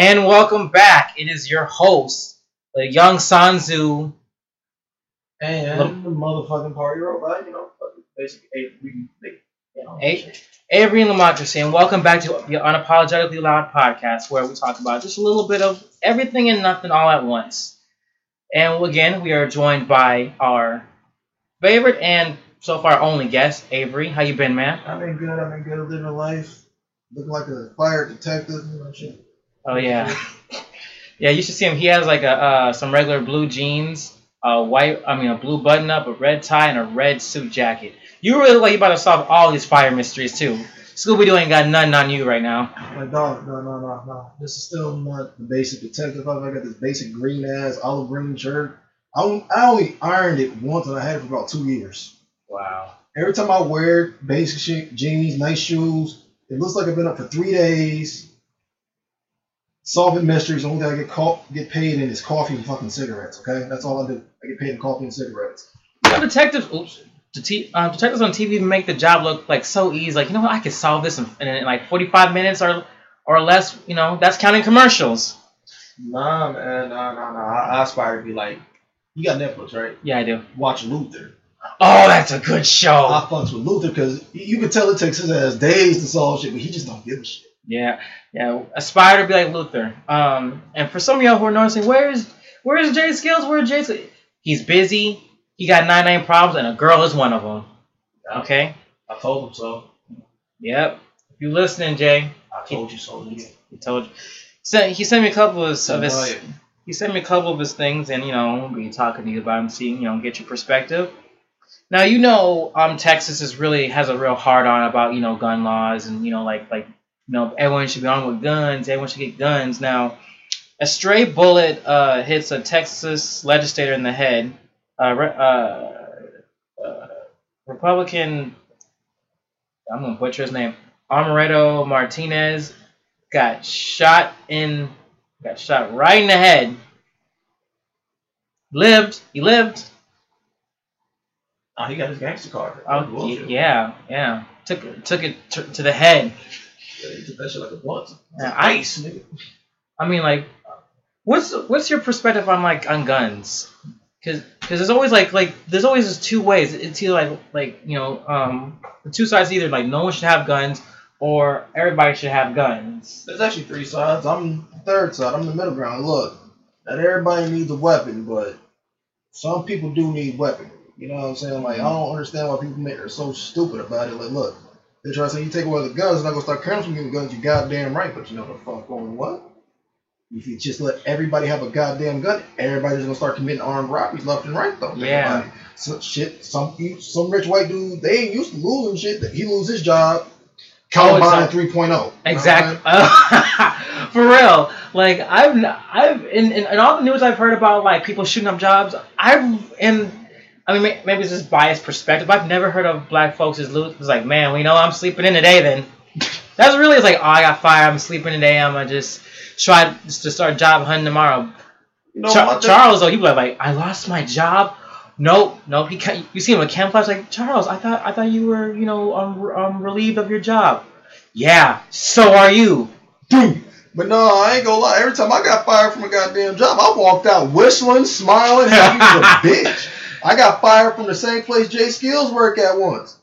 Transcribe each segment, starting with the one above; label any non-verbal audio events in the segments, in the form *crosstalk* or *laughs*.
And welcome back. It is your host, the young Sanzu. And the motherfucking party robot, you know, basically eight you know. Eight. Avery and Lamontrese, and welcome back to the Unapologetically Loud podcast, where we talk about just a little bit of everything and nothing all at once. And again, we are joined by our favorite and so far only guest, Avery. How you been, man? I've been good, I've been good living a life. Looking like a fire detective, you know shit. Oh yeah, yeah. You should see him. He has like a uh, some regular blue jeans, a white, I mean a blue button up, a red tie, and a red suit jacket. You really look like you about to solve all these fire mysteries too. Scooby Doo ain't got nothing on you right now. Like dog, no, no, no, no. This is still not the basic detective. I got this basic green ass olive green shirt. I only, I only ironed it once and I had it for about two years. Wow. Every time I wear basic shit, jeans, nice shoes, it looks like I've been up for three days. Solving mysteries, The only thing I get caught, get paid in is coffee and fucking cigarettes. Okay, that's all I do. I get paid in coffee and cigarettes. You know, detectives. Oops. The t- um, detectives on TV make the job look like so easy. Like you know what, I could solve this in, in like 45 minutes or or less. You know, that's counting commercials. Nah, man, nah, nah, nah. I, I aspire to be like, you got Netflix, right? Yeah, I do. Watch Luther. Oh, that's a good show. I fucks with Luther because you can tell it takes his ass days to solve shit, but he just don't give a shit. Yeah, yeah. Aspire to be like Luther. Um, and for some of y'all who are noticing, where's where's Jay Skillz? Where's Jay? Skillz? He's busy. He got nine nine problems, and a girl is one of them. Okay. I told him so. Yep. If you listening, Jay, I told you so. He told you. Sent, he sent me a couple of, of his. He sent me a couple of his things, and you know, we'll be talking to you about him, seeing you know, get your perspective. Now you know, um, Texas is really has a real hard on about you know gun laws, and you know, like like you know, everyone should be armed with guns. Everyone should get guns. Now, a stray bullet uh, hits a Texas legislator in the head. Uh, re- uh, uh, Republican, I'm gonna butcher his name. Amaretto Martinez got shot in, got shot right in the head. Lived. He lived. Oh, he got his gangster card. Oh, yeah, yeah. Took took it to, to the head. Yeah, took that shit like a blunt. Yeah, ice. nigga. I mean, like, what's what's your perspective on like on guns? Because there's always like like there's always just two ways. It's either like like you know um the two sides either like no one should have guns or everybody should have guns. There's actually three sides. I'm the third side. I'm the middle ground. Look, not everybody needs a weapon, but some people do need weapons. You know what I'm saying? Like, I don't understand why people make are so stupid about it. Like, look, they try to say you take away the guns, and I'm gonna start you the guns. You goddamn right, but you know the fuck going what? If you just let everybody have a goddamn gun, everybody's gonna start committing armed robberies left and right, though. Yeah. it. So, shit, some some rich white dude, they ain't used to losing shit. That he lose his job. Oh, Columbine exactly. 3.0. You know I'm? Exactly. *laughs* For real. Like I've I've in, in, in all the news I've heard about like people shooting up jobs. I've in I mean maybe it's just biased perspective. I've never heard of black folks as loot. It's like man, well, you know I'm sleeping in today. Then *laughs* that's really it's like oh I got fired. I'm sleeping today. I'm gonna just try to start job hunting tomorrow. You know, Char- my Charles though he was like I lost my job. Nope, nope. He can't, you see him with camouflage like Charles. I thought I thought you were you know um, um relieved of your job. Yeah, so are you. Boom. But no, I ain't gonna lie. Every time I got fired from a goddamn job, I walked out whistling, smiling, *laughs* happy as a bitch. I got fired from the same place Jay Skillz work at once.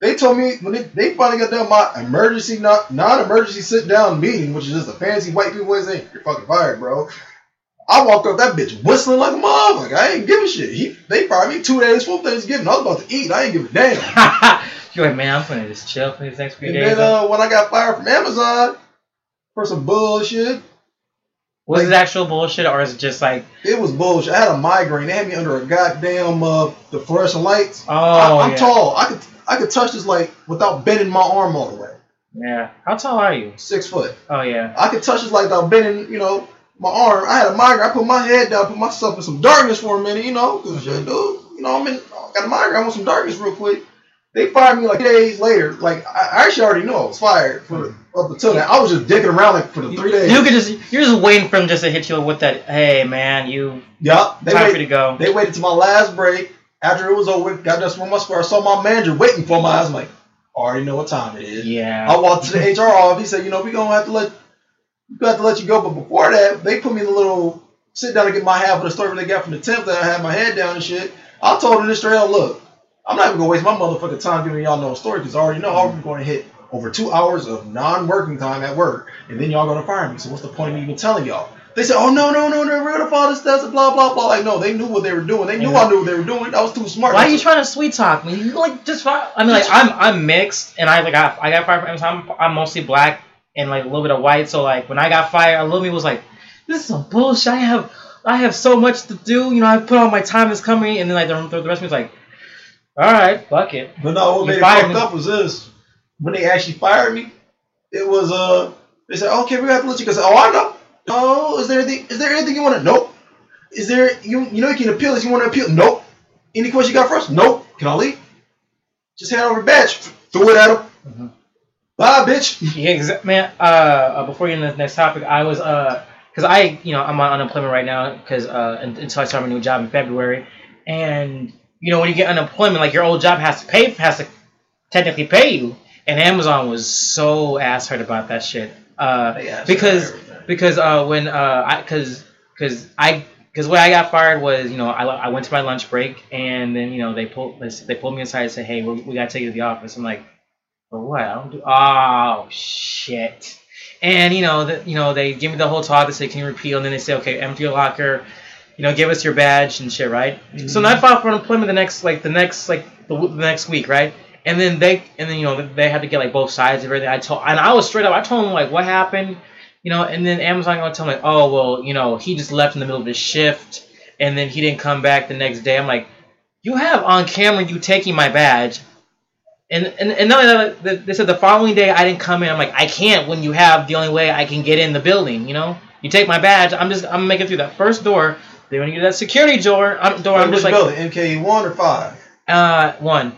They told me when they, they finally got done my emergency not non-emergency sit down meeting, which is just a fancy white people saying you're fucking fired, bro. I walked up that bitch whistling like a mom. Like I ain't giving shit. He they fired me two days before Thanksgiving. I was about to eat. I ain't give a damn. *laughs* You're like, man, I'm gonna just chill for these next few and days. then uh, when I got fired from Amazon for some bullshit, was it actual bullshit or is it just like, It was bullshit. I had a migraine. They had me under a goddamn uh, the fluorescent lights. oh, I, I'm yeah. tall. I could I could touch this light without bending my arm all the way. Yeah. How tall are you? Six foot. Oh yeah. I could touch this light without bending, you know, my arm. I had a migraine. I put my head down, put myself in some darkness for a minute, you know, because shit, dude, you know, I'm in, I got a migraine. I want some darkness real quick. They fired me like days later. Like I, I actually already knew I was fired for up until that. I was just dicking around like for the three days. You could just you're just waiting for him just to hit you with that. Hey man, you Yup. They time wait- for to go. They waited to my last break. After it was over, got done smoking my square. I saw my manager waiting for my. I was like, already know what time it is. Yeah. I walked to the HR office. He said, you know, we gonna have to let we got to let you go. But before that, they put me in a little sit down and get my half of the story they got from the temp that I had my head down and shit. I told them this straight out, look, I'm not even gonna waste my motherfucking time giving y'all no story because I already know I'm going to hit over two hours of non-working time at work, and then y'all gonna fire me. So what's the point of me even telling y'all? They said, "Oh no, no, no, no, we're gonna follow this stuff, blah blah blah." Like, no, they knew what they were doing. They knew Yeah. I knew what they were doing. I was too smart. Why are you trying to sweet talk me? You like just fi- I mean like I'm I'm mixed and I like I, I got fired from I'm I'm mostly black and like a little bit of white. So like when I got fired, a little me was like, this is some bullshit. I have I have so much to do. You know, I put all my time is coming, and then like the, the rest of me was like, all right, fuck it. But no, what made it fucked up was this. When they actually fired me, it was uh they said, okay, we have to let you go. I said, oh I know. Oh, is there anything is there anything you wanna nope. Is there you you know you can appeal this, you wanna appeal? Nope. Any question you got for us? Nope. Can I leave? Just hand over the badge. Threw it at him. Mhm. Bye, bitch. *laughs* Yeah, exa- man. Uh, uh, before you get into the next topic, I was uh, cause I, you know, I'm on unemployment right now, cause uh, until I start my new job in February, and you know, when you get unemployment, like your old job has to pay, has to technically pay you, and Amazon was so ass hurt about that shit. Uh, because because uh, when uh, I, cause cause I. Because when I got fired was, you know, I, I went to my lunch break and then, you know, they pulled they pulled me aside and said, hey, we, we gotta take you to the office. I'm like, for what? I don't do. Oh shit. And you know, the, you know, they give me the whole talk. They say, "Can you repeat?" And then they say, "Okay, empty your locker. You know, give us your badge and shit, right?" Mm-hmm. So then I filed for unemployment the next, like the next, like the, the next week, right? And then they, and then you know, they had to get like both sides of everything. I told, and I was straight up. I told them like what happened, you know. And then Amazon gonna tell me, like, "Oh well, you know, he just left in the middle of his shift, and then he didn't come back the next day." I'm like, "You have on camera you taking my badge." And and, and not they said the following day I didn't come in. I'm like, I can't when you have the only way I can get in the building. You know, you take my badge. I'm just I'm making it through that first door. Then when you get that security door, I'm, door, I'm just like, building? MK one or five? uh, one,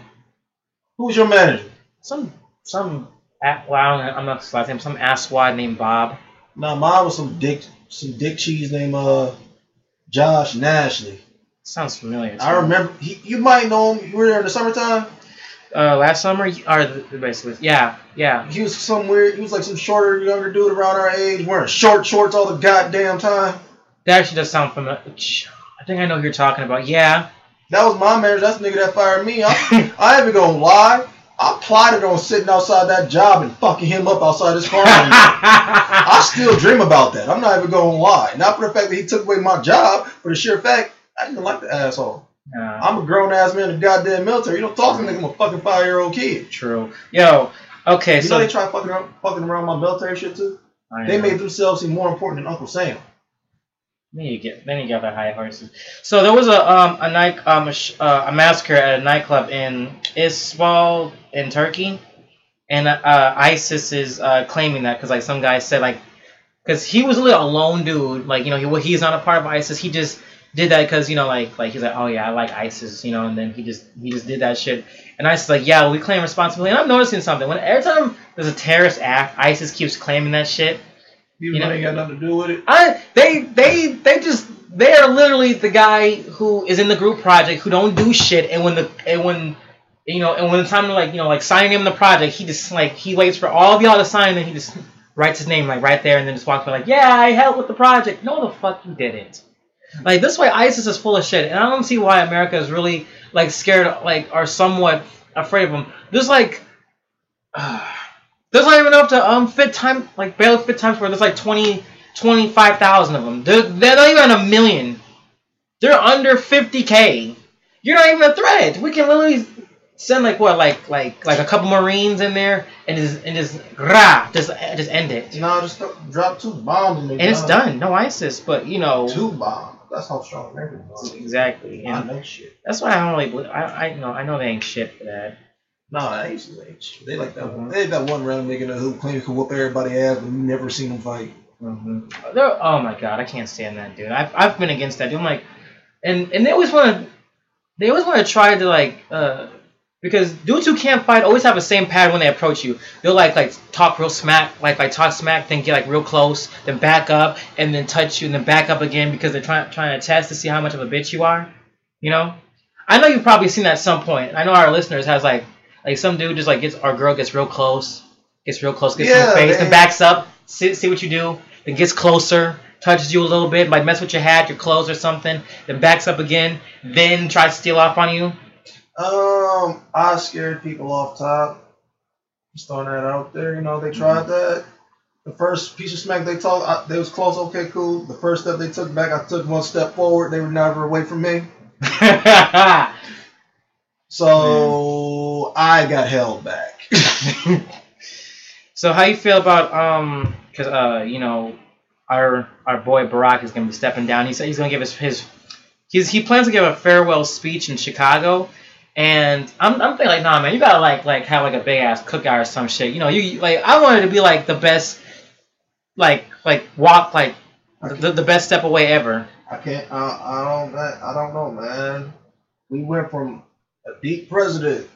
Who was your manager? some some, a- well, I don't know, I'm not his last name. Some asswad named Bob. Nah, mine was some dick some dick cheese named uh Josh Nashley. Sounds familiar. I me. remember he, you might know him. You were there in the summertime. Uh, last summer, or the, basically, yeah, yeah. He was some weird. He was like some shorter, younger dude around our age, wearing short shorts all the goddamn time. That actually does sound familiar. I think I know who you're talking about. Yeah. That was my manager. That's the nigga that fired me. I, *laughs* I ain't even gonna lie. I plotted on sitting outside that job and fucking him up outside his car. *laughs* I still dream about that. I'm not even gonna lie. Not for the fact that he took away my job, for the sheer fact I didn't like the asshole. Uh, I'm a grown ass man in the goddamn military. You don't talk to me like I'm a fucking five year old kid. True. Yo. Okay. You so know they try fucking around, fucking around my military shit too. I They know. made themselves seem more important than Uncle Sam. Then you get then you got the high horses. So there was a um a night um a, sh- uh, a massacre at a nightclub in Isfahan in Turkey, and uh, ISIS is uh, claiming that because like some guy said like because he was really a lone dude like you know he well, he's not a part of ISIS. He just did that because you know like like he's like oh yeah I like ISIS you know and then he just he just did that shit. And ISIS like yeah we claim responsibility. And I'm noticing something. When every time there's a terrorist act ISIS keeps claiming that shit You, You know- ain't got nothing to do with it. I they they they just they are literally the guy who is in the group project who don't do shit and when the and when you know and when the time to like you know like sign him the project he just like he waits for all of y'all to sign and he just writes his name like right there and then just walks by like yeah I helped with the project. No the fuck you didn't. Like this way ISIS is full of shit and I don't see why America is really like scared like are somewhat afraid of them there's like *sighs* there's not even enough to um fit time like barely fit times where there's like 20 25,000 of them. They're, they're not even a million. They're under 50k. You're not even a threat. We can literally send like what, like like like a couple Marines in there and just and just rah, just just end it. No, just drop two bombs and, And it's done. No ISIS, but you know Two bombs. That's how strong America is. exactly. I And know shit. that's why I don't really. believe- I I know I know they ain't shit for that. No, they used to like. They like that one. Mhm. They had that one round nigga who claimed he could whoop everybody ass, but we never seen him fight. hmm oh my god, I can't stand that dude. I've I've been against that dude. I'm like, and and they always want to, they always want to try to like, uh, because dudes who can't fight always have the same pattern when they approach you. They'll like like talk real smack, like like talk smack, then get like real close, then back up, and then touch you, and then back up again because they're trying trying to test to see how much of a bitch you are. You know, I know you've probably seen that at some point. I know our listeners has like like some dude just like gets our girl gets real close, gets real close, gets in Yeah, the face, they- and backs up. See, see what you do, then gets closer, touches you a little bit, might mess with your hat, your clothes, or something, then backs up again, then tries to steal off on you? Um, I scared people off top. Just throwing that out there. You know, they tried that. The first piece of smack they told, I, they was close. Okay, cool. The first step they took back, I took one step forward. They were never away from me. *laughs* So I got held back. *laughs* so how you feel about um? Because uh, you know, our our boy Barack is gonna be stepping down. He said he's gonna give his his he's he plans to give a farewell speech in Chicago. And I'm, I'm thinking like, nah, man, you gotta like like have like a big ass cookout or some shit. You know, you like I wanted to be like the best, like like walk like the, the best step away ever. I can't. I, I don't. I don't know, man. We went from a deep president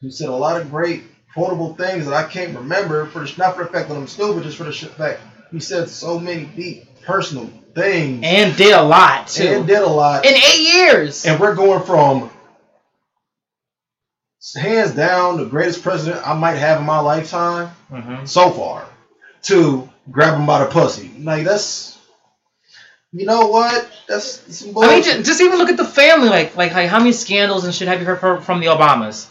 who said a lot of great quotable things that I can't remember for the not for the fact that I'm stupid, just for the fact he said so many deep personal things and did a lot too. And did a lot in eight years. And we're going from hands down the greatest president I might have in my lifetime mm-hmm. so far to grab him by the pussy. Like that's you know what? That's some bullshit. I mean, just, just, even look at the family. Like, like, like, how many scandals and shit have you heard from, from the Obamas?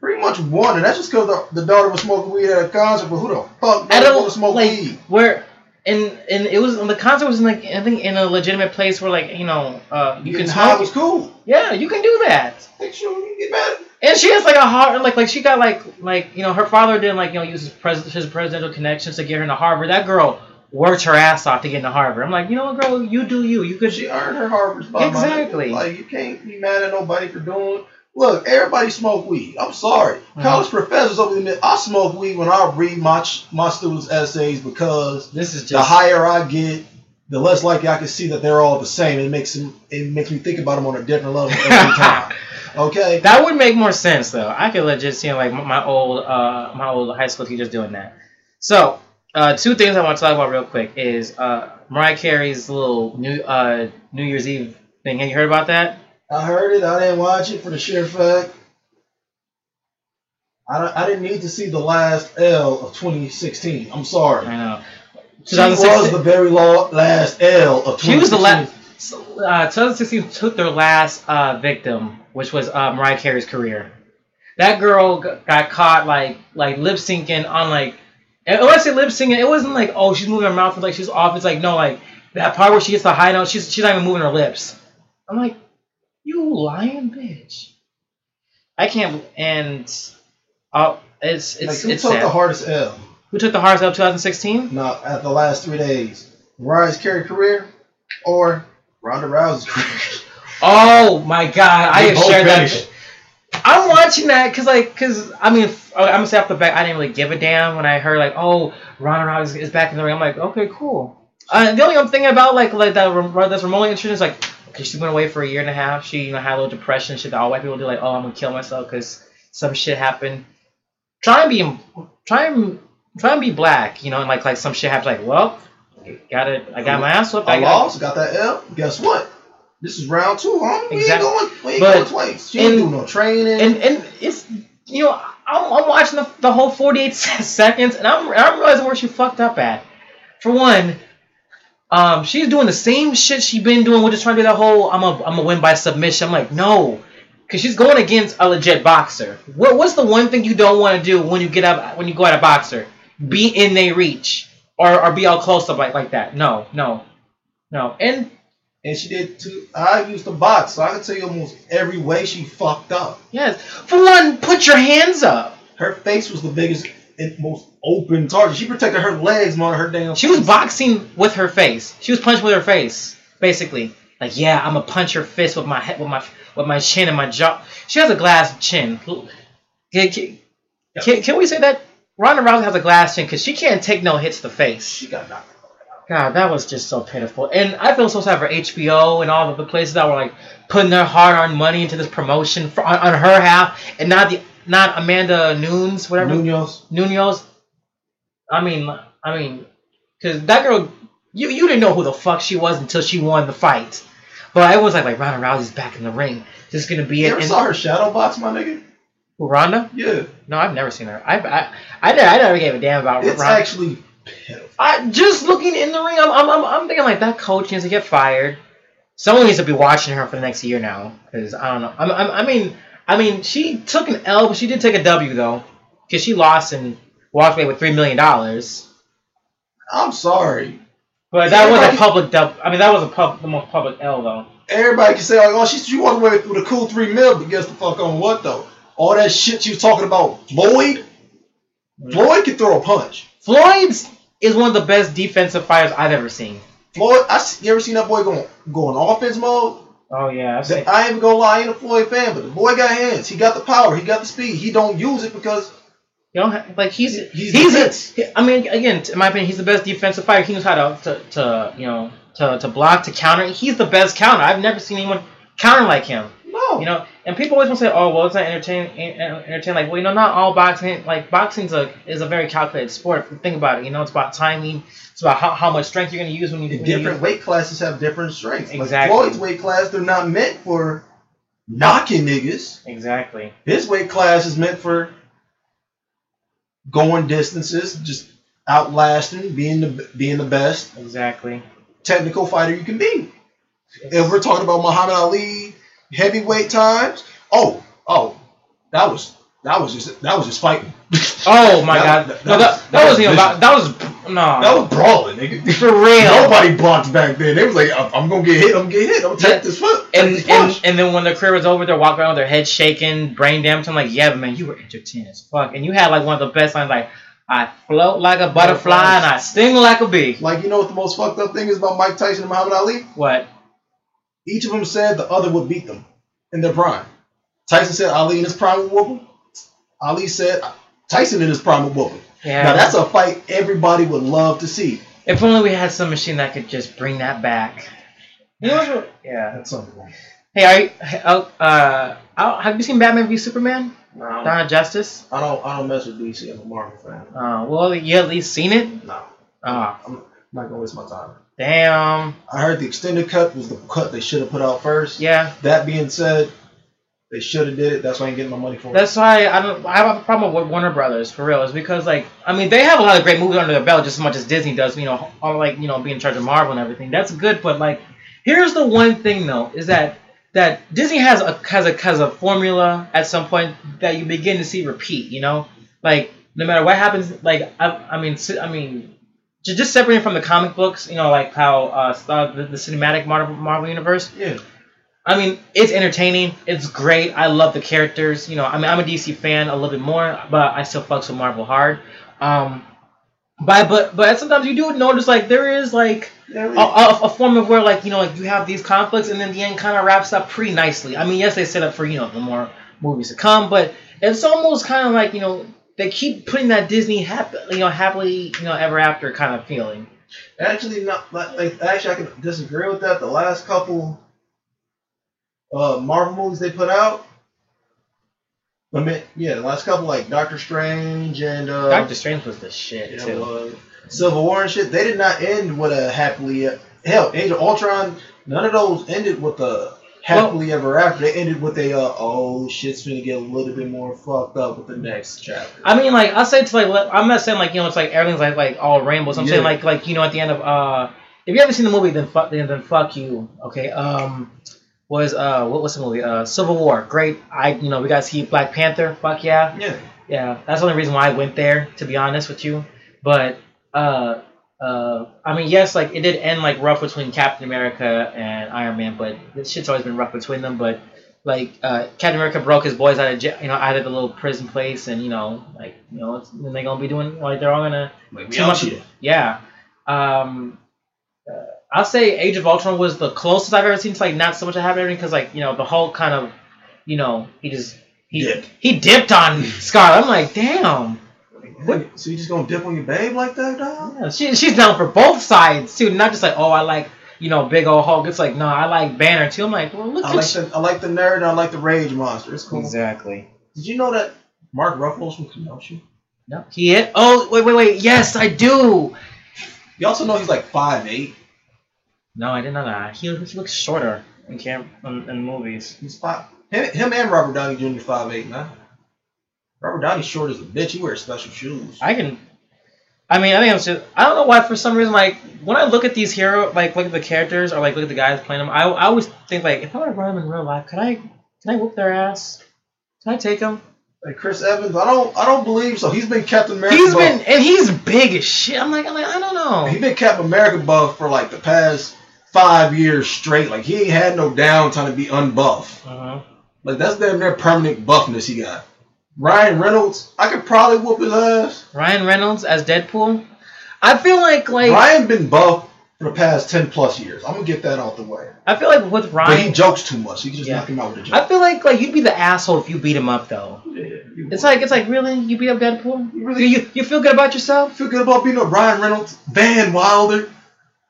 Pretty much one, and that's just because the, the, daughter was smoking weed at a concert. But who the fuck want to smoke like, weed? Where and and it was the concert was in like I think in a legitimate place where like you know uh you can smoke. was cool. Yeah, you can do that. Make sure you get mad. And she has like a hard like like she got like like you know her father didn't like you know use his pres his presidential connections to get her into Harvard. That girl worked her ass off to get into Harvard. I'm like, you know what, girl, you do you. You could. She earned her Harvard spot. Exactly. Like you can't be mad at nobody for doing. Look, everybody smoke weed. I'm sorry, mm-hmm. college professors over there. I smoke weed when I read my my students' essays because this is just the higher I get, the less likely I can see that they're all the same. It makes them. It makes me think about them on a different level every *laughs* time. Okay. That would make more sense though. I could legit see like my old uh my old high school teachers doing that. So uh, two things I want to talk about real quick is uh, Mariah Carey's little New uh, New Year's Eve thing. Have you heard about that? I heard it. I didn't watch it for the sheer fact. I, I didn't need to see the last L of 2016. I'm sorry. I know. She was the very last L of 2016. She was the last. Uh, 2016 took their last uh, victim, which was uh, Mariah Carey's career. That girl got caught like like lip syncing on like and when I say lip syncing, it wasn't like oh she's moving her mouth like she's off. It's like no, like that part where she gets the high note, she's she's not even moving her lips. I'm like, you lying bitch. I can't. And uh, it's it's like, who it's took sad. the hardest L? Who took the hardest L? 2016? No, at the last three days, Mariah's Carey career or Ronda Rousey's career. *laughs* oh my God! I have shared that. I'm watching that because, like, because I mean, I'm gonna say off the bat, I didn't really give a damn when I heard like, oh, Ronda Rousey is back in the ring. I'm like, okay, cool. Uh, the only I'm thinking about, like, like that that's remotely interesting is like, okay, she went away for a year and a half. She, you know, had a little depression. Shit that all white people do, like, oh, I'm gonna kill myself because some shit happened. Try and be, try and try and be black, you know, and like like some shit happened. Like, well, got it. I got my ass whooped. I, I lost. Got that L. Guess what? This is round two, huh? We exactly. ain't going. We ain't but, going twice. She ain't doing no training. And and it's you know I'm, I'm watching the, the whole 48 *laughs* seconds, and I'm I'm realizing where she fucked up at. For one, um, she's doing the same shit she been doing. We're just trying to do that whole I'm a I'm a win by submission. I'm like no, because she's going against a legit boxer. What what's the one thing you don't want to do when you get up when you go at a boxer? Be in their reach or or be all close up like like that. No no no. And and she did too. I used to box, so I can tell you almost every way she fucked up. Yes. For one, put your hands up. Her face was the biggest most open target. She protected her legs more than her damn. She face. was boxing with her face. She was punching with her face, basically. Like, yeah, I'm gonna punch her fist with my head, with my with my chin and my jaw. She has a glass chin. Can, can, can, can we say that Ronda Rousey has a glass chin because she can't take no hits to the face. She got knocked God, that was just so pitiful. And I feel so sad for HBO and all of the places that were like putting their hard-earned money into this promotion for, on, on, her half, and not the not Amanda Nunes, whatever. Nunes. Nunes. I mean, I mean, because that girl, you you didn't know who the fuck she was until she won the fight. But everyone's like, like Ronda Rousey's back in the ring. This is gonna be you it. You ever saw her shadow box, my nigga? Who, Ronda? Yeah. No, I've never seen her. I I I, I never gave a damn about it's Ronda. actually pitiful. I just looking in the ring. I'm, I'm, I'm, I'm thinking like that coach needs to get fired. Someone needs to be watching her for the next year now, because I don't know. I'm, I'm, I mean, I mean, she took an L, but she did take a W though, because she lost and walked away with three million dollars. I'm sorry. But that was a public dub. I mean, that was a pub, the most public L though. Everybody can say, like, oh, she, she walked away with a cool three mil, but guess the fuck on what, though? All that shit she was talking about, Floyd? Floyd can throw a punch. Floyd's is one of the best defensive fighters I've ever seen. Floyd, I, you ever seen that boy going, going offense mode? Oh yeah, I've seen. I ain't gonna lie, I ain't a Floyd fan, but the boy got hands. He got the power. He got the speed. He don't use it because You know, like he's He's he's, defense. a, I mean, again, in my opinion, he's the best defensive fighter. He knows how to, to, to you know to, to block to counter. He's the best counter. I've never seen anyone counter like him. You know, and people always want to say, "Oh, well, it's not entertaining." Entertaining, like, well, you know, not all boxing. Like, boxing's a is a very calculated sport. Think about it, you know, it's about timing. It's about how, how much strength you're going to use when you. When you different weight classes have different strengths. Like Exactly. Floyd's weight class, they're not meant for knocking niggas. exactly. His weight class is meant for going distances, just outlasting, being the being the best Exactly. technical fighter you can be. If we're talking about Muhammad Ali heavyweight times, oh, oh, that was that was just that was just fighting. *laughs* Oh my That- god. that- that was- that, that was about. That was no. That was brawling, nigga. *laughs* for real. Nobody blocked back then. They was like, I'm, I'm gonna get hit. I'm gonna get hit. I'm gonna take Yeah. this foot. And, this and and then when their career was over, they're walking around with their head shaking, brain damage. I'm like, yeah, but man, you were entertaining as fuck. And you had like one of the best lines, like, I float like a butterfly and I sting like a bee. like you know what the most fucked up thing is about Mike Tyson and Muhammad Ali? What? Each of them said the other would beat them in their prime. Tyson said Ali in his prime would whoop him. Ali said Tyson in his prime would whoop him. Yeah. Now that's a fight everybody would love to see. if only we had some machine that could just bring that back. You know what's Yeah. That's something. Hey, are you, uh, uh, uh, have you seen Batman v Superman? No, I Dawn of Justice? I don't. I don't mess with DC. I'm a Marvel fan. Uh, well, you at least seen it? No, Ah, I'm not gonna waste my time. Damn. I heard the extended cut was the cut they should have put out first. Yeah. That being said, they should have did it. That's why I ain't getting my money for it. That's why I don't. I have a problem with Warner Brothers for real. Is because like I mean they have a lot of great movies under their belt just as much as Disney does. You know, all like you know being in charge of Marvel and everything. That's good, but like here's the one thing though is that that Disney has a has a has a formula at some point that you begin to see repeat. You know, like no matter what happens, like I, I mean I mean. Ju- Just separating from the comic books, you know, like how uh, uh, the, the cinematic Marvel, Marvel universe, yeah. I mean, it's entertaining. It's great. I love the characters. You know, I mean, I'm a DC fan a little bit more, but I still fucks with Marvel hard. Um, but but but sometimes you do notice like there is like Yeah, a, a, a form of where like you know like you have these conflicts and then the end kind of wraps up pretty nicely. I mean, yes, they set up for you know the more movies to come, but it's almost kind of like you know they keep putting that Disney happy you know happily you know ever after kind of feeling. Actually, not like, actually, I can disagree with that. The last couple uh, Marvel movies they put out, I mean, yeah, the last couple like Doctor Strange and uh, Doctor Strange was the shit yeah, too. uh, Civil War and shit. They did not end with a happily. Hell, Age of Ultron, none of those ended with a happily ever after. They ended with a uh, oh shit's gonna get a little bit more fucked up with the next chapter. I mean, like I'll say to like I'm not saying like you know it's like everything's like like all rainbows. I'm saying like like you know at the end of uh if you haven't seen the movie then fuck then, then fuck you. Okay. Um, was uh what was the movie? Uh, Civil War. Great. I you know we got to see Black Panther. Fuck yeah. yeah, Yeah. That's the only reason why I went there to be honest with you. But uh. Uh, I mean, yes, like it did end like rough between Captain America and Iron Man, but this shit's always been rough between them. But like uh, Captain America broke his boys out of jail, you know, out of the little prison place, and you know, like you know, it's, then they're gonna be doing like they're all gonna like Too much- yeah. Um, uh, I'll say Age of Ultron was the closest I've ever seen to like not so much a happy ending because like you know the Hulk kind of, you know, he just he Dipped. he dipped on Scarlett. I'm like, damn. What? So you just gonna dip on your babe like that, dog? Yeah, she, she's down for both sides too, not just like oh I like you know big old Hulk. It's like no I like Banner too. I'm like well look I at like you. the I like the nerd. and I like the rage monster. It's cool. Exactly. Did you know that Mark Ruffalo's from Kenosha? No, he hit. Oh wait wait wait. Yes I do. You also know he's like five eight. No I didn't know that. He, he looks shorter in camp in, in movies. He's five. Him, him and Robert Downey Jr. five eight now. Robert Downey's short as a bitch. He wears special shoes. I can. I mean, I think I'm just. I don't know why. For some reason, like when I look at these hero, like look at the characters or like look at the guys playing them, I, I always think like if I were to run them in real life, could I can I whoop their ass? Can I take them? Like Chris Evans, I don't I don't believe so. He's been Captain America. He's buff. been and he's big as shit. I'm like I'm like I don't know. He's been Captain America buff for like the past five years straight. Like he ain't had no downtime to be unbuff. Uh-huh. Like that's damn near permanent buffness he got. Ryan Reynolds, I could probably whoop his ass. Ryan Reynolds as Deadpool. I feel like like Ryan been buff for the past ten plus years. I'm gonna get that out the way. I feel like with Ryan, But he jokes too much. So you can just Yeah. knock him out with a joke. I feel like like you'd be the asshole if you beat him up though. Yeah, It's like it's like really you beat up Deadpool. You really you, you feel good about yourself? feel good about beating up Ryan Reynolds, Van Wilder,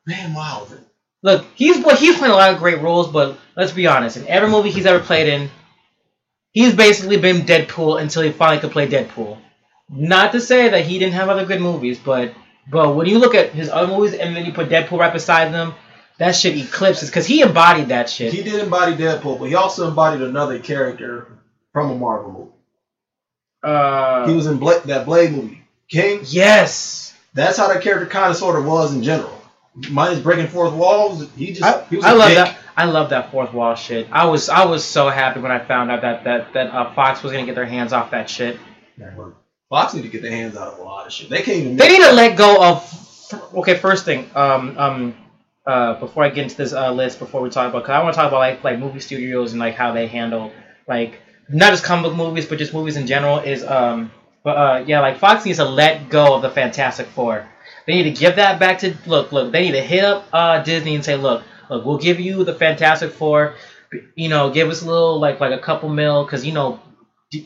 Van Wilder. Look, he's he's playing a lot of great roles, but let's be honest. In every movie he's ever played in, he's basically been Deadpool until he finally could play Deadpool. Not to say that he didn't have other good movies, but but when you look at his other movies and then you put Deadpool right beside them, that shit eclipses because he embodied that shit. He did embody Deadpool, but he also embodied another character from a Marvel movie. uh, He was in Bla- that Blade movie, King. yes, That's how that character kind of sort of was in general. Minus breaking fourth walls, he just I, he was I a love dick. that. I love that fourth wall shit. I was I was so happy when I found out that that that uh, Fox was gonna get their hands off that shit. Fox need to get their hands out of a lot of shit. They can't even. They need to let go of. Okay, first thing. Um, um, uh, before I get into this uh, list, before we talk about, cause I want to talk about like like movie studios and like how they handle like not just comic book movies, but just movies in general. Is um, but uh, yeah, like Fox needs to let go of the Fantastic Four. They need to give that back to look, look. They need to hit up uh Disney and say, look, look, we'll give you the Fantastic Four. You know, give us a little like like a couple mil, cause you know,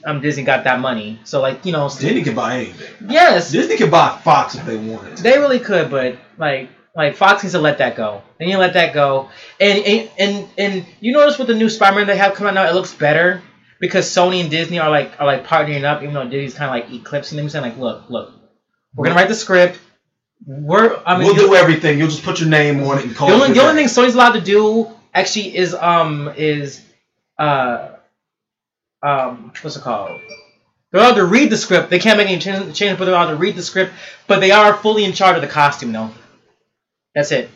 um, Disney got that money. So like you know, Disney can buy anything. yes, Disney can buy Fox if they wanted. to. they really could, but like like Fox needs to let that go. They need to let that go. And and and, and you notice with the new Spider-Man they have coming out now, it looks better because Sony and Disney are like are like partnering up, even though Disney's kind of like eclipsing them, saying like, look, look, we're gonna write the script. We're I mean we'll do everything. You'll just put your name on it and call the only a the only thing Sony's allowed to do actually is um is uh um what's it called? They're allowed to read the script. They can't make any changes, changes, but they're allowed to read the script. But they are fully in charge of the costume, though. That's it.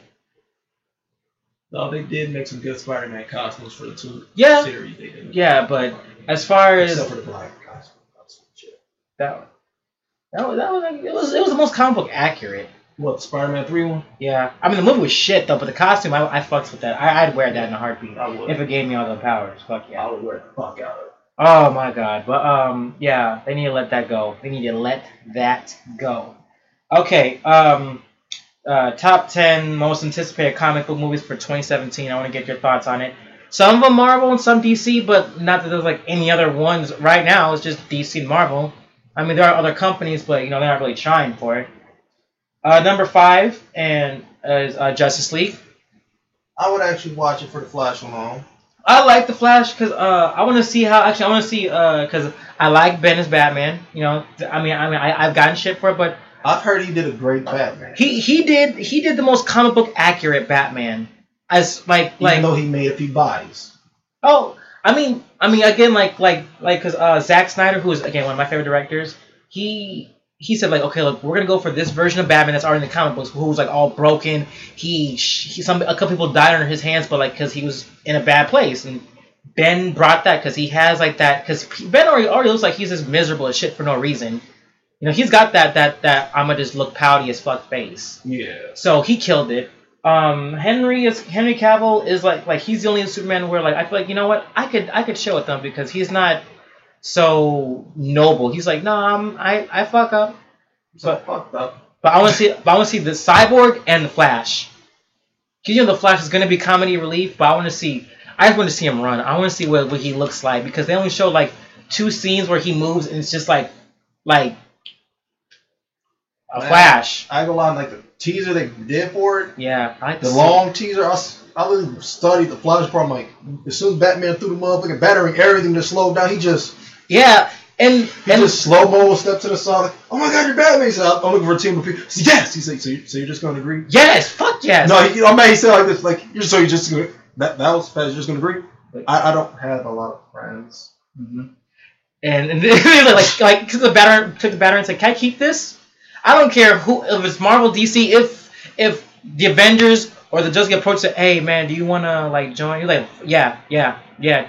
No, they did make some good Spider-Man costumes for the two Yeah. series. They did. Yeah, but as far as Except for the black costume. That's shit. That, was that was like, it was it was the most comic book accurate. What Spider-Man three one? Yeah, I mean the movie was shit though, but the costume I I fucks with that. I, I'd wear that in a heartbeat I would. if it gave me all the powers. Fuck yeah. I would wear the fuck out of it. Oh my god. But um yeah, they need to let that go. They need to let that go. Okay, um uh top 10 most anticipated comic book movies for 2017. I want to get your thoughts on it. Some of them Marvel and some DC, but not that there's like any other ones right now. It's just DC and Marvel. I mean, there are other companies, but you know they're not really trying for it. Uh, number five and is uh, Justice League. I would actually watch it for the Flash alone. I like the Flash because uh, I want to see how. Actually, I want to see because I like Ben as Batman. You know, I mean, I mean, I, I've gotten shit for it, but I've heard he did a great Batman. he he did he did the most comic book accurate Batman. As like Even like though he made a few bodies. oh I mean I mean again like like like because uh, Zack Snyder who is again one of my favorite directors he he said like okay look we're gonna go for this version of Batman that's already in the comic books who was like all broken he, he some a couple people died under his hands but like because he was in a bad place and Ben brought that because he has like that because Ben already already looks like he's just miserable as shit for no reason you know he's got that that that I'm gonna just look pouty as fuck face Yeah. so he killed it. Um, Henry is Henry Cavill is like like he's the only Superman where like I feel like you know what I could I could chill with them because he's not so noble. He's like no I'm, I I fuck up, So fucked up. but I want to see but I want to see the Cyborg and the Flash. 'Cause, you know the Flash is gonna be comedy relief, but I want to see I just want to see him run. I want to see what, what he looks like because they only show like two scenes where he moves and it's just like like a Man. Flash. I ain't gonna like the teaser they did for it, Yeah, I the long teaser. I, I literally studied the Flash part. I'm like, as soon as Batman threw the motherfucking batarang, everything just slowed down. He just Yeah, and he and just slow mo step to the side. Like, oh my god, you're Batman! He said, I'm looking for a team of people. Said, yes. He said, so, you, so you're just gonna agree? yes, fuck yes. No, he, I mean, he said like this, like you're so you're just gonna that that was fast. You're just gonna agree? I, I don't have a lot of friends. Mhm. And, *laughs* and then, like like cause the batter took the batter and said, "Can I keep this?" I don't care who if it's Marvel, DC. If if the Avengers or the Justice approach say, "Hey man, do you wanna like join?" You're like, "Yeah, yeah, yeah."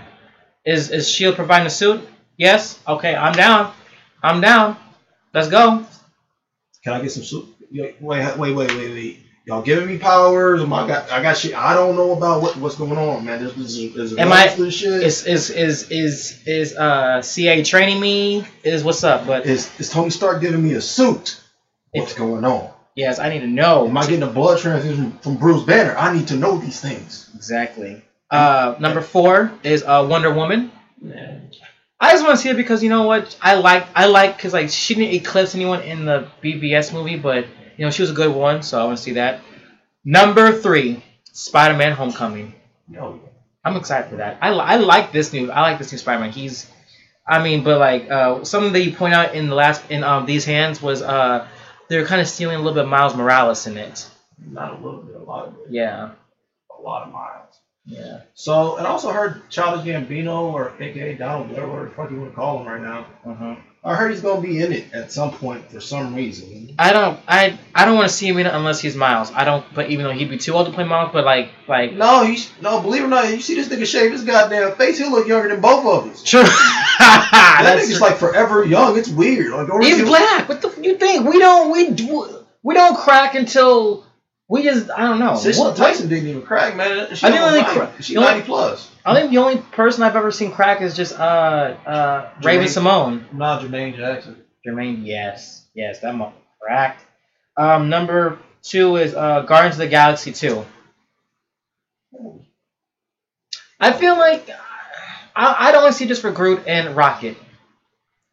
Is is Shield providing a suit? Yes. Okay, I'm down. I'm down. Let's go. Can I get some soup? Wait, wait, wait, wait, wait. Y'all giving me powers? Am I got? I got shit. I don't know about what, what's going on, man. There's, there's, there's Am I- this shit. Is is is is is uh CA training me? Is what's up? But Is, is Tony Stark giving me a suit? What's going on? yes, I need to know. Am I getting a blood transfusion from Bruce Banner? I need to know these things. Exactly. Uh, number four is uh, Wonder Woman. Yeah. I just want to see it because you know what I like. I like because like she didn't eclipse anyone in the BVS movie, but you know she was a good one, so I want to see that. Number three, Spider-Man: Homecoming. Yo, I'm excited for that. I, I like this new. I like this new Spider-Man. He's, I mean, but like uh, something that you point out in the last in um these hands was uh they're kind of stealing a little bit of Miles Morales in it. not a little bit, a lot of it, Yeah, a lot of miles. yeah. So, and I also heard Childish Gambino, or AKA Donald Blair, whatever the fuck you want to call him right now. Uh-huh. I heard he's gonna be in it at some point for some reason. I don't I I don't want to see him in it unless he's Miles. I don't. But even though he'd be too old to play Miles, but like like No, he's no. Believe it or not, you see this nigga shave his goddamn face. He'll look younger than both of us. true. *laughs* that That's nigga's like forever young. It's weird. Like, he's black. What the f- you think? We don't we do we don't crack until we just I don't know. Cicely What- Tyson didn't even crack, man. She I didn't almost really 90. cra- She you ninety plus. I think the only person I've ever seen crack is just uh uh Raven Jermaine- Simone. Not Jermaine Jackson. Jermaine, yes, yes, that mother cracked. Um, number two is uh Guardians of the Galaxy two. I feel like I I don't want to see this for Groot and Rocket.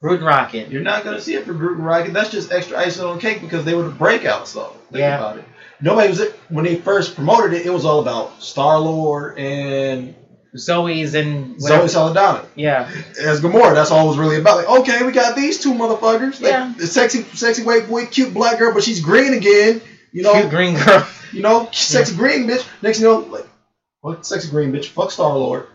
Groot and Rocket. You're not gonna see it for Groot and Rocket. That's just extra icing on the cake because they were the breakout though. Think Yeah. about it. Nobody was it when they first promoted it. It was all about Star Lord and Zoe's and Zoe whatever. Saldana Yeah, as Gamora. That's all it was really about. Like, okay, we got these two motherfuckers. Like, Yeah. the sexy, sexy white boy, cute black girl, but she's green again. You know, cute green girl. *laughs* you know, sexy green bitch. Next you know, like, what sexy green bitch? Fuck Star Lord.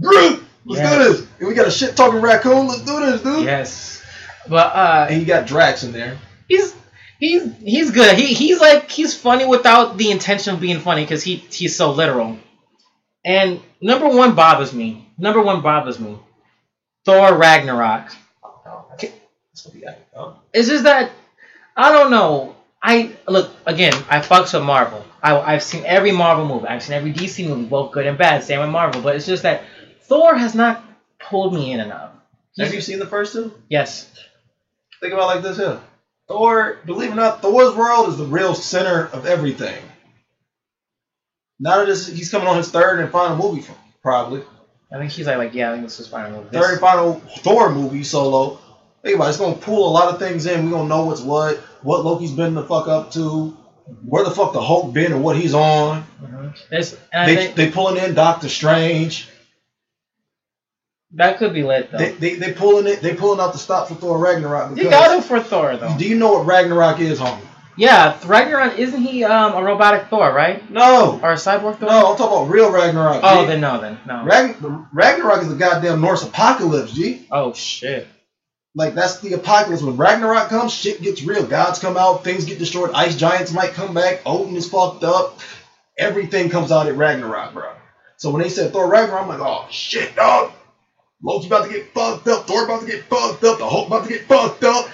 Groot. Let's Yeah. do this. And we got a shit talking raccoon. Let's do this, dude. Yes, but uh, And you got Drax in there. he's he's he's good. He he's like he's funny without the intention of being funny because he he's so literal. And number one bothers me. Number one bothers me. Thor Ragnarok. That's what we got. Oh. It's just that I don't know. I look again. I fucks with Marvel. I, I've seen every Marvel movie. I've seen every DC movie, both good and bad. Same with Marvel. But it's just that Thor has not pulled me in enough. Have you seen the first two? Yes. Think about it like this here. Thor, believe it or not, Thor's world is the real center of everything. Now that this, he's coming on his third and final movie, from, probably I think he's like, like yeah. I think this is final movie. third and final Thor movie solo. Think about it, it's gonna pull a lot of things in. We're gonna know what's what, what Loki's been the fuck up to, where the fuck the Hulk been and what he's on. Mhm. And They think they pulling in Doctor Strange. That could be lit though. They, they they pulling it. They pulling out the stop for Thor Ragnarok. you got him for Thor though. Do you know what Ragnarok is, homie? Yeah, Ragnarok isn't he um a robotic Thor, right? No, Or a cyborg Thor? no, I'm talking about real Ragnarok. Oh, G. then no, then no. Ragn- Ragnarok is the goddamn Norse apocalypse, G. oh shit. Like that's the apocalypse. When Ragnarok comes, shit gets real. Gods come out, things get destroyed. Ice giants might come back. Odin is fucked up. Everything comes out at Ragnarok, bro. So when they said Thor Ragnarok, I'm like, oh shit, dog. Loki about to get fucked up. Thor about to get fucked up. The Hulk about to get fucked up.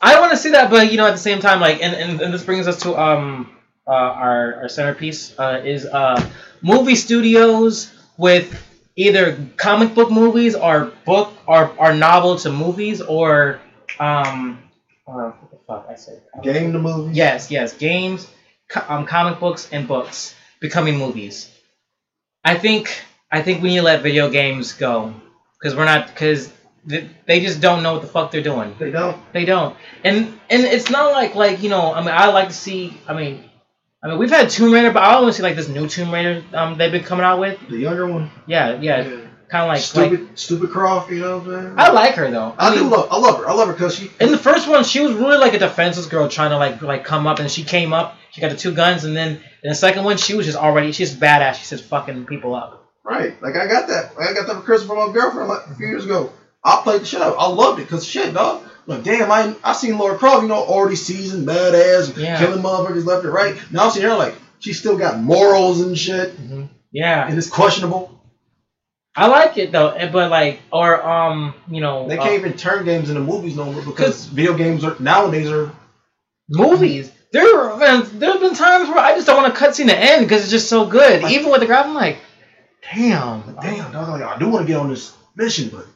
I want to see that, but you know, at the same time, like, and, and, and this brings us to um uh, our our centerpiece uh, is uh movie studios with either comic book movies or book or, or novel to movies or um uh, what the fuck I said Game to movie. Yes, yes, games, co- um, comic books, and books becoming movies. I think I think we need to let video games go because we're not because they, just don't know what the fuck they're doing. They don't. They don't, and and it's not like like you know I mean I like to see I mean I mean we've had Tomb Raider but I want to see like this new Tomb Raider um they've been coming out with. The younger one. Yeah, yeah, kind of like stupid, like stupid Croft. You know what I'm saying? I like her though. I, do mean, love. I love her. I love her because she. In the first one, she was really like a defenseless girl trying to like like come up, and she came up. She got the two guns, and then in the second one, she was just already she's badass. She's just fucking people up. Right. Like I got that. I got that for Christmas from my girlfriend like a few years ago. I played the shit out. I loved it because shit, dog. Like, damn, I I seen Lara Croft, you know, already seasoned, badass, Yeah. killing motherfuckers left and right. Now I'm seeing her like she still got morals and shit, hmm Yeah, and it's questionable. I like it though, eh, but like, or um, you know, They uh, can't even turn games into movies no more because video games are nowadays are movies. There have been there have been times where I just don't want a cutscene to end because it's just so good. Like- Even with the graphic, I'm like, damn, damn dog. Like, I do want to get on this mission, but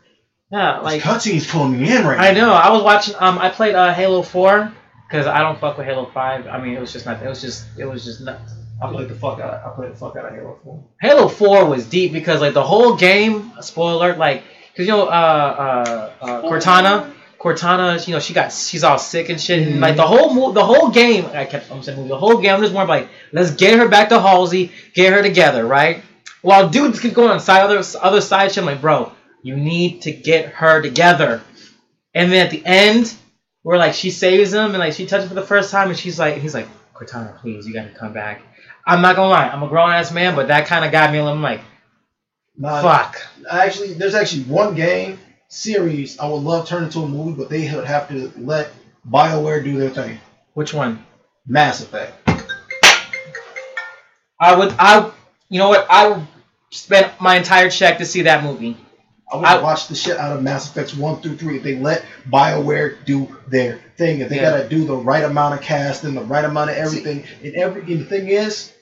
yeah, like like cutscenes pulling me in right now. I now. know. I was watching. Um, I played uh, Halo Four because I don't fuck with Halo Five. I mean, it was just not. It was just. It was just not. I played the fuck out. I played the fuck out of Halo Four. Halo Four was deep because like the whole game. Spoiler alert! Like, cause you know, uh, uh, uh Cortana. Cortana, you know, she got she's all sick and shit, and like the whole mo- the whole game. I kept I'm saying movie, the whole game. I'm just more like, let's get her back to Halsey, get her together, right? While dudes keep going on side other other side shit, I'm like, bro, you need to get her together. And then at the end, where like she saves him and like she touches him for the first time, and she's like, he's like, Cortana, please, you gotta come back. I'm not gonna lie, I'm a grown ass man, but that kind of got me. a little- I'm like, Nah, fuck. Actually, there's actually one game series I would love to turn into a movie, but they would have to let BioWare do their thing. Which one? Mass Effect. I would, I, you know what? I would spend my entire check to see that movie. I would I- watch the shit out of Mass Effects one through three if they let BioWare do their thing. If they Yeah. gotta do the right amount of cast and the right amount of everything, and every and the thing is,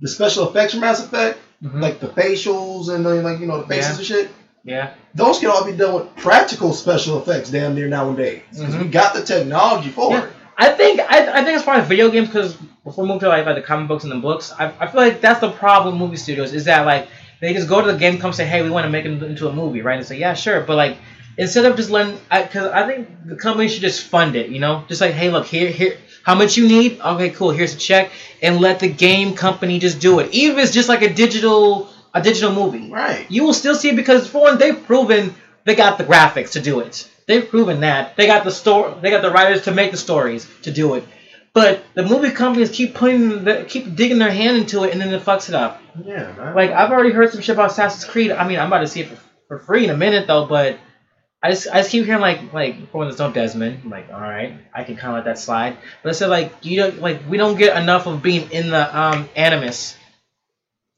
the special effects from Mass Effect, Mhm. like the facials and the, like you know the faces Yeah. and shit, yeah, those can all be done with practical special effects damn near nowadays. Because Mhm. we got the technology for Yeah. it. I think I, I think it's part of video games because before we move to like, like the comic books and the books, I, I feel like that's the problem with movie studios is that like they just go to the game, come say, hey, we want to make it into a movie, right? And say, yeah, sure, but like instead of just letting, because I, think the company should just fund it, you know, just like, hey, look here, here, how much you need? Okay, cool, here's a check, and let the game company just do it, even if it's just like a digital a digital movie. Right. You will still see it because for one, they've proven they got the graphics to do it. They've proven that they got the store, they got the writers to make the stories to do it. But the movie companies keep putting, the, keep digging their hand into it, and then it fucks it up. Yeah, man. Like I've already heard some shit about Assassin's Creed. I mean, I'm about to see it for, for free in a minute though, but I just I just keep hearing like like for when there's no Desmond, I'm like all right, I can kind of let that slide. But it said like you don't like we don't get enough of being in the um Animus.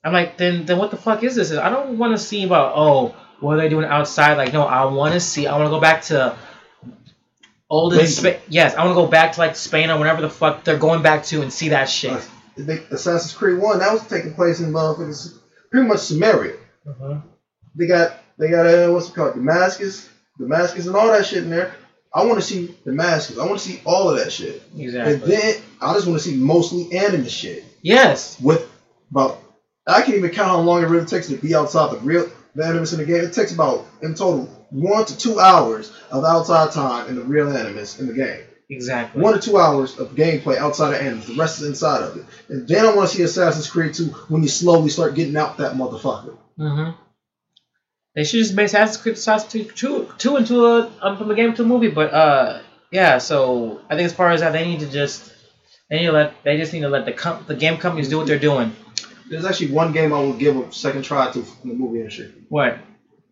I'm like then then what the fuck is this? I don't want to see about oh what are they doing outside? Like no, I want to see. I want to go back to. Spain. Yes, I want to go back to like Spain or whatever the fuck they're going back to and see that shit. They, Assassin's Creed One that was taking place in motherfuckers pretty much Samaria. Mhm. They got they got uh, what's it called Damascus, Damascus, and all that shit in there. I want to see Damascus. I want to see all of that shit. Exactly. And then I just want to see mostly anime shit Yes. with about. I can't even count how long it really takes to be outside the real the animus in the game. It takes about in total one to two hours of outside time in the real animus in the game. Exactly. One to two hours of gameplay outside of animus. The rest is inside of it. And then I want to see Assassin's Creed 2 when you slowly start getting out that motherfucker. Mm-hmm. They should just make Assassin's Creed Assassin's Creed 2, 2 into a um, from a game to a movie. But uh, yeah. So I think as far as that, they need to just they need to let they just need to let the com- the game companies do what they're doing. There's actually one game I would give a second try to in the movie industry. What?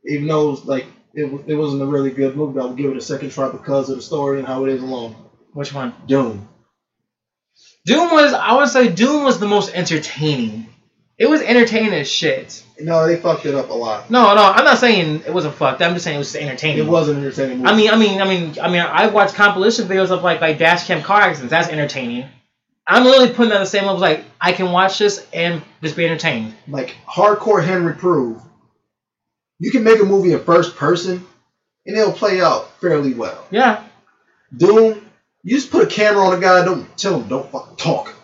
Even though it was, like it, it wasn't a really good movie, I would give it a second try because of the story and how it is alone. Which one? Doom. Doom was I would say Doom was the most entertaining. It was entertaining as shit. No, they fucked it up a lot. No, no, I'm not saying it wasn't fucked. I'm just saying it was entertaining. It was an entertaining movie. I mean, I mean, I mean, I mean, I watched compilation videos of like like dash cam car accidents. That's entertaining. I'm literally putting that on the same level. Like I can watch this and just be entertained. like hardcore Henry Prove, you can make a movie in first person and it'll play out fairly well. Yeah, Doom, you just put a camera on a guy, don't tell him don't fucking talk.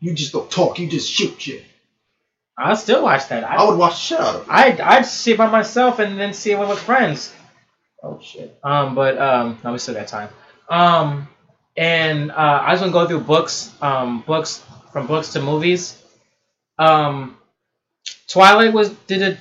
You just don't talk, you just shoot shit. I'll still watch that. I I, would watch the shit out of it. I'd, I'd see it by myself and then see it with friends. Oh shit. Um, but um, no, we still got time. Um, and uh, I was gonna go through books. Um, books from books to movies. Um, Twilight was did it.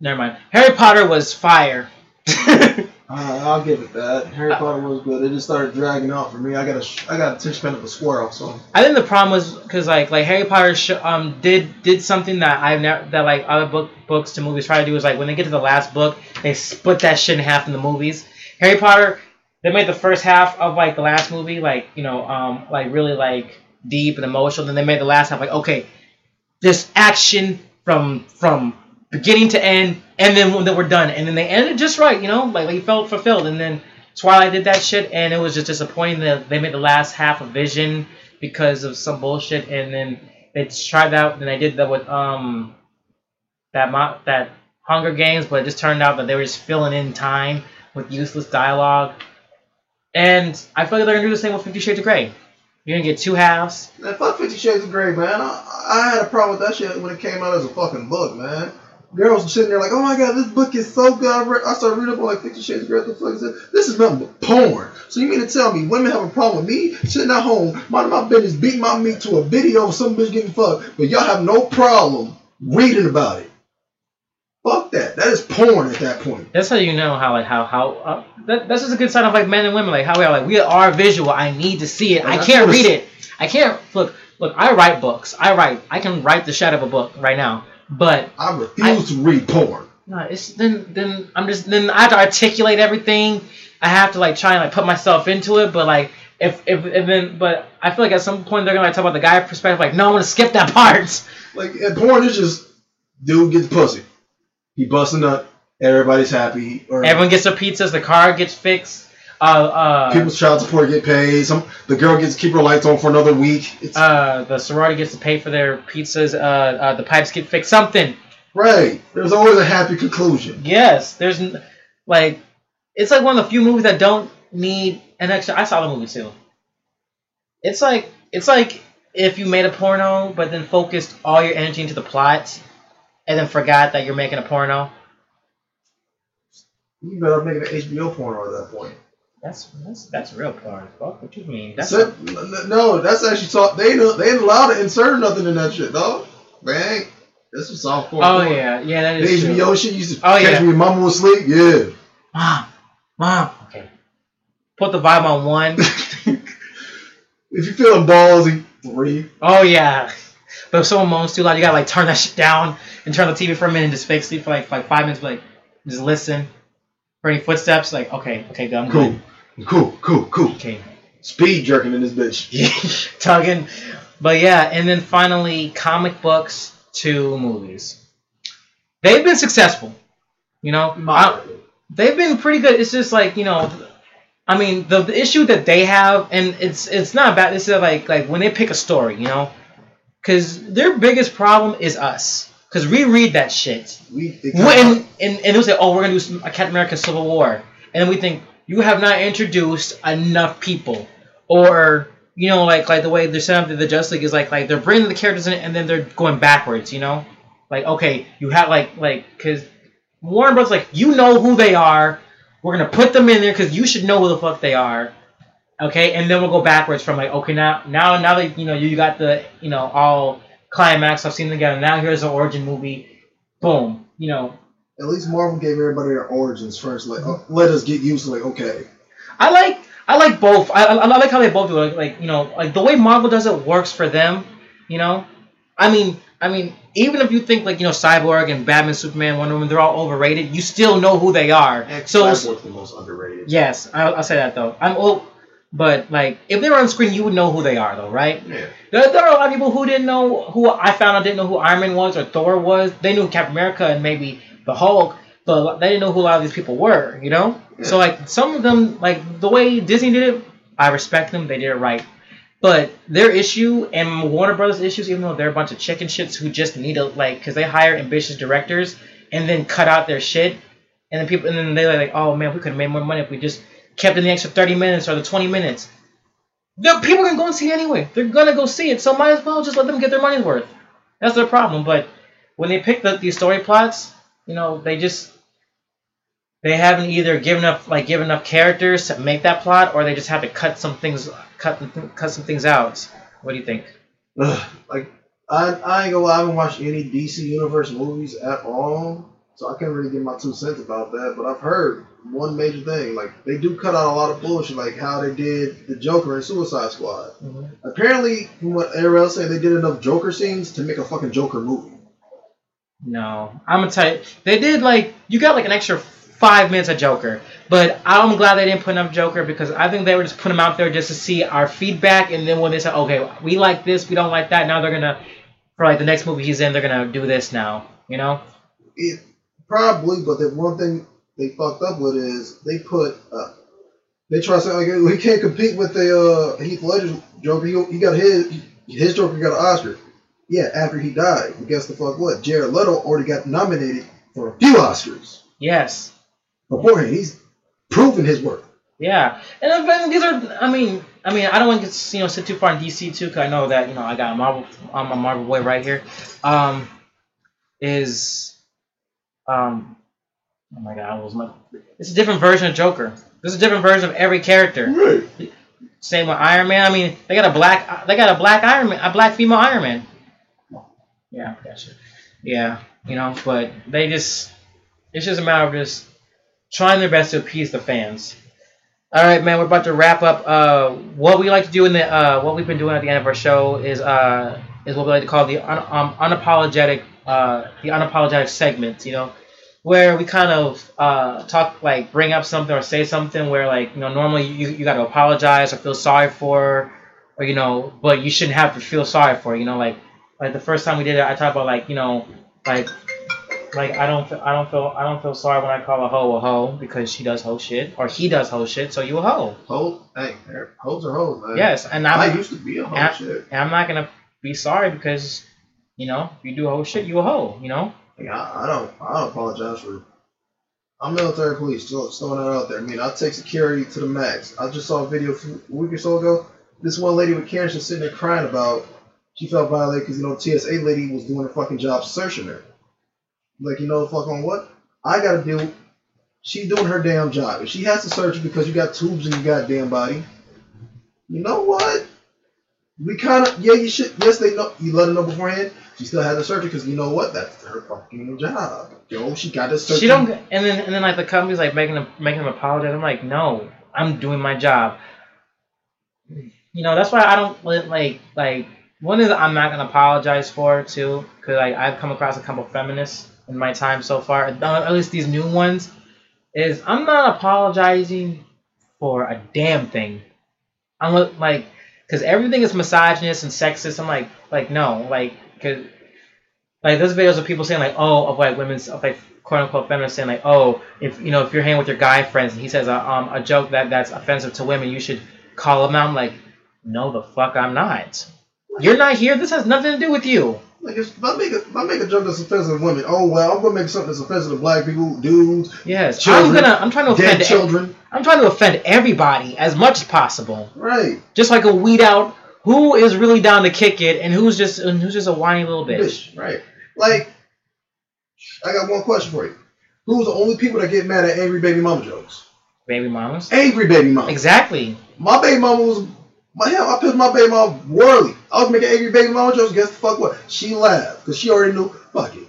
Never mind. Harry Potter was fire. *laughs* Uh, I'll give it that. Harry Potter was good. It just started dragging out for me. I got a sh- I got attention span of a squirrel, so I think the problem was because like like Harry Potter sh- um did did something that I've never that like other book books to movies try to do is like when they get to the last book they split that shit in half in the movies Harry Potter, they made the first half of like the last movie, like you know, um, like really like deep and emotional. Then they made the last half like okay, this action from from beginning to end, and then when were done, and then they ended just right, you know, like, like you felt fulfilled. And then Twilight did that shit, and it was just disappointing that they made the last half of Vision because of some bullshit, and then they tried out, and they did that with um that mo- that Hunger Games, but it just turned out that they were just filling in time with useless dialogue. And I feel like they're gonna do the same with Fifty Shades of Grey. You're gonna get two halves. Man, fuck Fifty Shades of Grey, man. I, I had a problem with that shit when it came out as a fucking book, man. Girls were sitting there like, oh my god, this book is so good. I, read, I started reading up on like Fifty Shades of Grey. The fuck is this? This is nothing but porn. So you mean to tell me women have a problem with me sitting at home, minding my business, beating my meat to a video of some bitch getting fucked, but y'all have no problem reading about it? Fuck that. That is porn at that point. That's how you know how like how how uh, that, that's just a good sign of like men and women like how we are like we are visual. I need to see it. I can't read it. I can't look look. I write books. I write. I can write the shit of a book right now. But I refuse to read porn. no, it's then then I'm just then I have to articulate everything. I have to like try and like put myself into it. But like if if and then but I feel like at some point they're gonna like talk about the guy perspective. Like no, I'm gonna skip that *laughs* part. Like porn is just dude gets pussy. He busts a nut, everybody's happy. Or Everyone gets their pizzas. The car gets fixed. Uh uh. people's child support get paid. Some the girl gets to keep her lights on for another week. It's uh, the sorority gets to pay for their pizzas. Uh, uh, the pipes get fixed. Something. right. There's always a happy conclusion. Yes, there's like, it's like one of the few movies that don't need an extra. I saw the movie too. It's like it's like if you made a porno, but then focused all your energy into the plot, and then forgot that you're making a porno. You better make an HBO porno at that point. That's that's that's real porn. Fuck, what you mean? That's So- n- no, that's actually soft. They don't- they ain't allowed to insert nothing in that shit, though. They ain't. This is soft porn. oh porn. yeah, yeah, that is true. HBO shit used to Oh, catch yeah. me mama was asleep. Yeah. Mom, mom. Okay. Put the vibe on one. *laughs* If you feeling ballsy, three. Oh yeah. But if someone moans too loud, you gotta like turn that *laughs* shit down and turn the TV for a minute and just fake sleep for like like five minutes, But, like just listen for any footsteps. Like okay, okay, good, I'm Cool. good. Cool, cool, cool. Okay, Speed jerking in this bitch. *laughs* tugging. But yeah, and then finally, comic books to movies. They've been successful. You know, I- they've been pretty good. It's just like you know, I mean, the, the issue that they have, and it's it's not bad. This is like like when they pick a story, you know, because their biggest problem is us. Because we read that shit, We, when and and they'll say, oh, we're gonna do a Captain America Civil War, and then we think you have not introduced enough people, or you know, like like the way they're set up the Justice League is like like they're bringing the characters in and then they're going backwards, you know, like okay, you have like like because Warner Bros. like you know who they are, we're gonna put them in there because you should know who the fuck they are, okay, and then we'll go backwards from like okay now now now that you know you got the you know all climax I've seen them together now here's the origin movie, boom, you know At least Marvel gave everybody their origins first. Like, uh, let us get used to like, okay, I like I like both. I, I, I like how they both do it. Like, like you know, like the way Marvel does it works for them. You know, I mean, I mean, even if you think like you know Cyborg and Batman, Superman, Wonder Woman, they're all overrated. You still know who they are. So Cyborg's the most underrated. yes, I'll, I'll say that though. I'm old, but like if they were on screen, you would know who they are though, right? Yeah. There, there are a lot of people who didn't know who I found out didn't know who Iron Man was or Thor was. They knew Captain America and maybe the Hulk, but they didn't know who a lot of these people were. You know. So like some of them, like the way Disney did it, I respect them. They did it right. But their issue and Warner Brothers issues, even though they're a bunch of chicken shits who just need to like, because they hire ambitious directors and then cut out their shit, and then people, and then they're like, oh man, we could have made more money if we just kept in the extra thirty minutes or the twenty minutes. The people are gonna go and see it anyway. They're gonna go see it, so might as well just let them get their money's worth. That's their problem. But when they pick the, these story plots, you know, they just they haven't either given up like given enough characters to make that plot, or they just have to cut some things cut cut some things out. What do you think? Ugh, like, I, I ain't gonna lie, I haven't watched any DC Universe movies at all, so I can't really give my two cents about that. But I've heard one major thing, like they do cut out a lot of bullshit, like how they did the Joker in Suicide Squad. Mm-hmm. Apparently, from what everyone else said, they did enough Joker scenes to make a fucking Joker movie. No, I'm gonna tell you. They did like you got like an extra five minutes of Joker. But I'm glad they didn't put enough Joker because I think they were just putting him out there just to see our feedback, and then when they said, okay, we like this, we don't like that, now they're gonna for like the next movie he's in, they're gonna do this now. You know? It probably, but the one thing they fucked up with is they put uh, they try to say like he can't compete with the uh, Heath Ledger Joker. He, he got his his Joker got an Oscar. Yeah, after he died. And guess the fuck what? Jared Leto already got nominated for a few Oscars Yes. beforehand. He's proven his work. Yeah, and I mean, these are. I mean, I mean, I don't want to you know sit too far in DC too, because I know that you know I got a Marvel. I'm a Marvel boy right here. Um, is um, oh my god, was my. It's a different version of Joker. There's a different version of every character. Right. Same with Iron Man. I mean, they got a black. They got a black Iron Man, a black female Iron Man. Yeah, gotcha. Yeah, you know, but they just. It's just a matter of just trying their best to appease the fans. All right, man. We're about to wrap up. Uh, what we like to do in the uh, what we've been doing at the end of our show is uh, is what we like to call the un- um, unapologetic uh, the unapologetic segments. You know, where we kind of uh, talk like bring up something or say something where like you know normally you you got to apologize or feel sorry for or you know but you shouldn't have to feel sorry for. You know, like like the first time we did it, I talked about like you know like like I don't feel, I don't feel I don't feel sorry when I call a hoe a hoe because she does hoe shit or he does hoe shit, so you a hoe. Hoes, hey, hoes are hoes, man. Yes, and I I'm used to be a hoe. and, shit. and I'm not gonna be sorry because you know if you do hoe shit, you a hoe. You know. Like, I, I don't I don't apologize for. I'm military police. Just throwing that out there. I mean, I take security to the max. I just saw a video a week or so ago. This one lady with cancer sitting there crying about she felt violated because you know TSA lady was doing her fucking job searching her. Like you know, fuck on what? I gotta do. She's doing her damn job. If she has to search you because you got tubes in your goddamn body, you know what? We kind of yeah. You should yes. They know you let them know beforehand. She still had to search because you know what? That's her fucking job. Yo, she got to search. She don't, and then and then like the company's like making them making them apologize. I'm like, no, I'm doing my job. You know, that's why I don't like like one is I'm not gonna apologize for too, because like I've come across a couple feminists in my time so far, uh, at least these new ones. Is I'm not apologizing for a damn thing. I'm like, because everything is misogynist and sexist. I'm like, like no, like, because like there's videos of people saying like, oh, of like women's of like quote unquote feminists saying like, oh, if you know if you're hanging with your guy friends and he says a um a joke that that's offensive to women, you should call him out. I'm like, no, the fuck, I'm not. You're not here. This has nothing to do with you. Like if, I make a if I make a joke that's offensive to women, oh well, I'm gonna make something that's offensive to black people, dudes, Yes, Children, I'm gonna. I'm trying to offend. children. I'm trying to offend everybody as much as possible, Right. just so a weed out who is really down to kick it and who's just and who's just a whiny little bitch. Bitch. Right. Like, I got one question for you. Who's the only people that get mad at angry baby mama jokes? Baby mamas. Angry baby mama. Exactly. My baby mama was my hell. I pissed my baby mama whirly. I was making angry baby mama jokes. Guess the fuck what? She laughed because she already knew. Fuck it.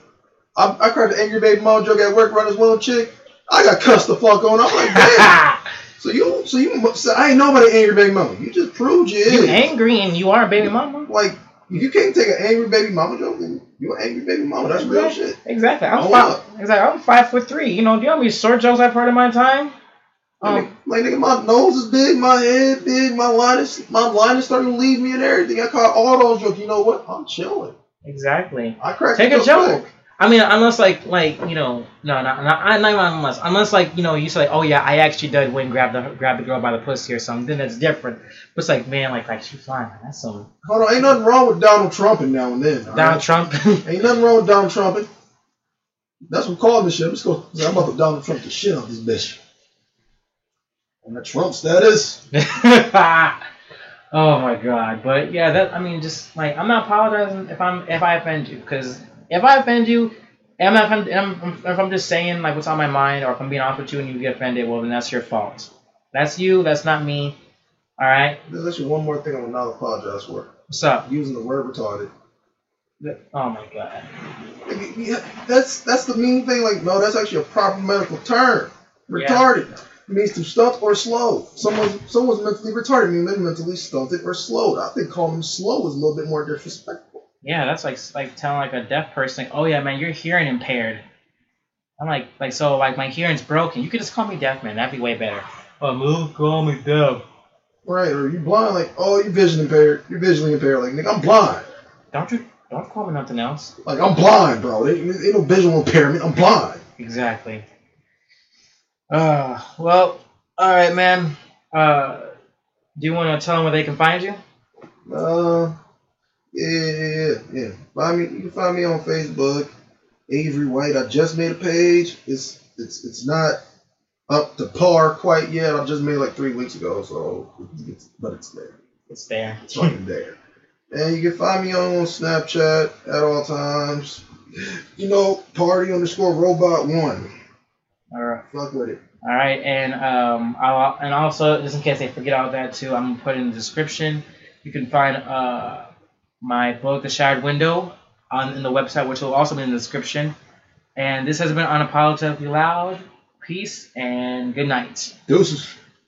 I, I cracked the angry baby mama joke at work around this one chick. I got cussed the fuck on. I'm like, *laughs* damn. So you, so you, so I ain't nobody angry baby mama. You just proved you you is. angry and you are a baby mama. Like, if you can't take an angry baby mama joke, then you an angry baby mama. That's real shit. Exactly. I'm five. Exactly. I'm five foot three. You know, do you know how many short jokes I've heard in my time? Um, like nigga, my nose is big, my head big, my line is my line is starting to leave me and everything. I caught all those jokes. You know what? I'm chilling. exactly. I cracked Take a joke. back. I mean, unless like like you know, no, no, no, I- not even unless unless like you know, you say, oh yeah, I actually did win, grab the grab the girl by the pussy or something. Then that's different. But it's like, man, like like she's fine. That's some Hold on, ain't nothing wrong with Donald Trump now and then. Donald right? Trump. *laughs* Ain't nothing wrong with Donald Trump. That's what called this shit. I'm gonna say I'm about to Donald Trump the shit out this bitch. On the Trump status. *laughs* oh my god! But yeah, that I mean, just like I'm not apologizing if I'm if I offend you, because if I offend you, and if I'm, if I'm if I'm just saying like what's on my mind, or if I'm being honest with you and you get offended, well then that's your fault. That's you. That's not me. All right. There's actually one more thing I will not apologize for. What's up? Using the word retarded. Oh my god. Yeah, That's that's the mean thing. Like, no, that's actually a proper medical term. Yeah. Retarded means to stunt or slow. Someone's someone's mentally retarded means they're mentally stunted or slowed. I think calling them slow is a little bit more disrespectful. Yeah, that's like like telling like a deaf person, oh yeah, man, you're hearing impaired. I'm like, like so, like my hearing's broken. You could just call me deaf, man. That'd be way better. Oh, move, call me deaf. Right, or you blind, like, oh, you vision impaired. You're visually impaired. Like, nigga, I'm blind. Don't you? Don't call me nothing else. Like, I'm blind, bro. Ain't, ain't no visual impairment. I'm blind. Exactly. Uh, well, all right, man. Uh, do you want to tell them where they can find you? Uh, yeah, yeah. Find me. You can find me on Facebook, Avery White. I just made a page. It's it's it's not up to par quite yet. I just made it like three weeks ago, so it's, but it's there. It's there. It's fucking there. And you can find me on Snapchat at all times. You know, party underscore robot one. All right. Fuck with it. All right, and um, I'll, and also just in case they forget all that too, I'm gonna put in the description. You can find uh my book, The Shattered Window, on in the website, which will also be in the description. And this has been unapologetically loud. Peace and good night. Deuces.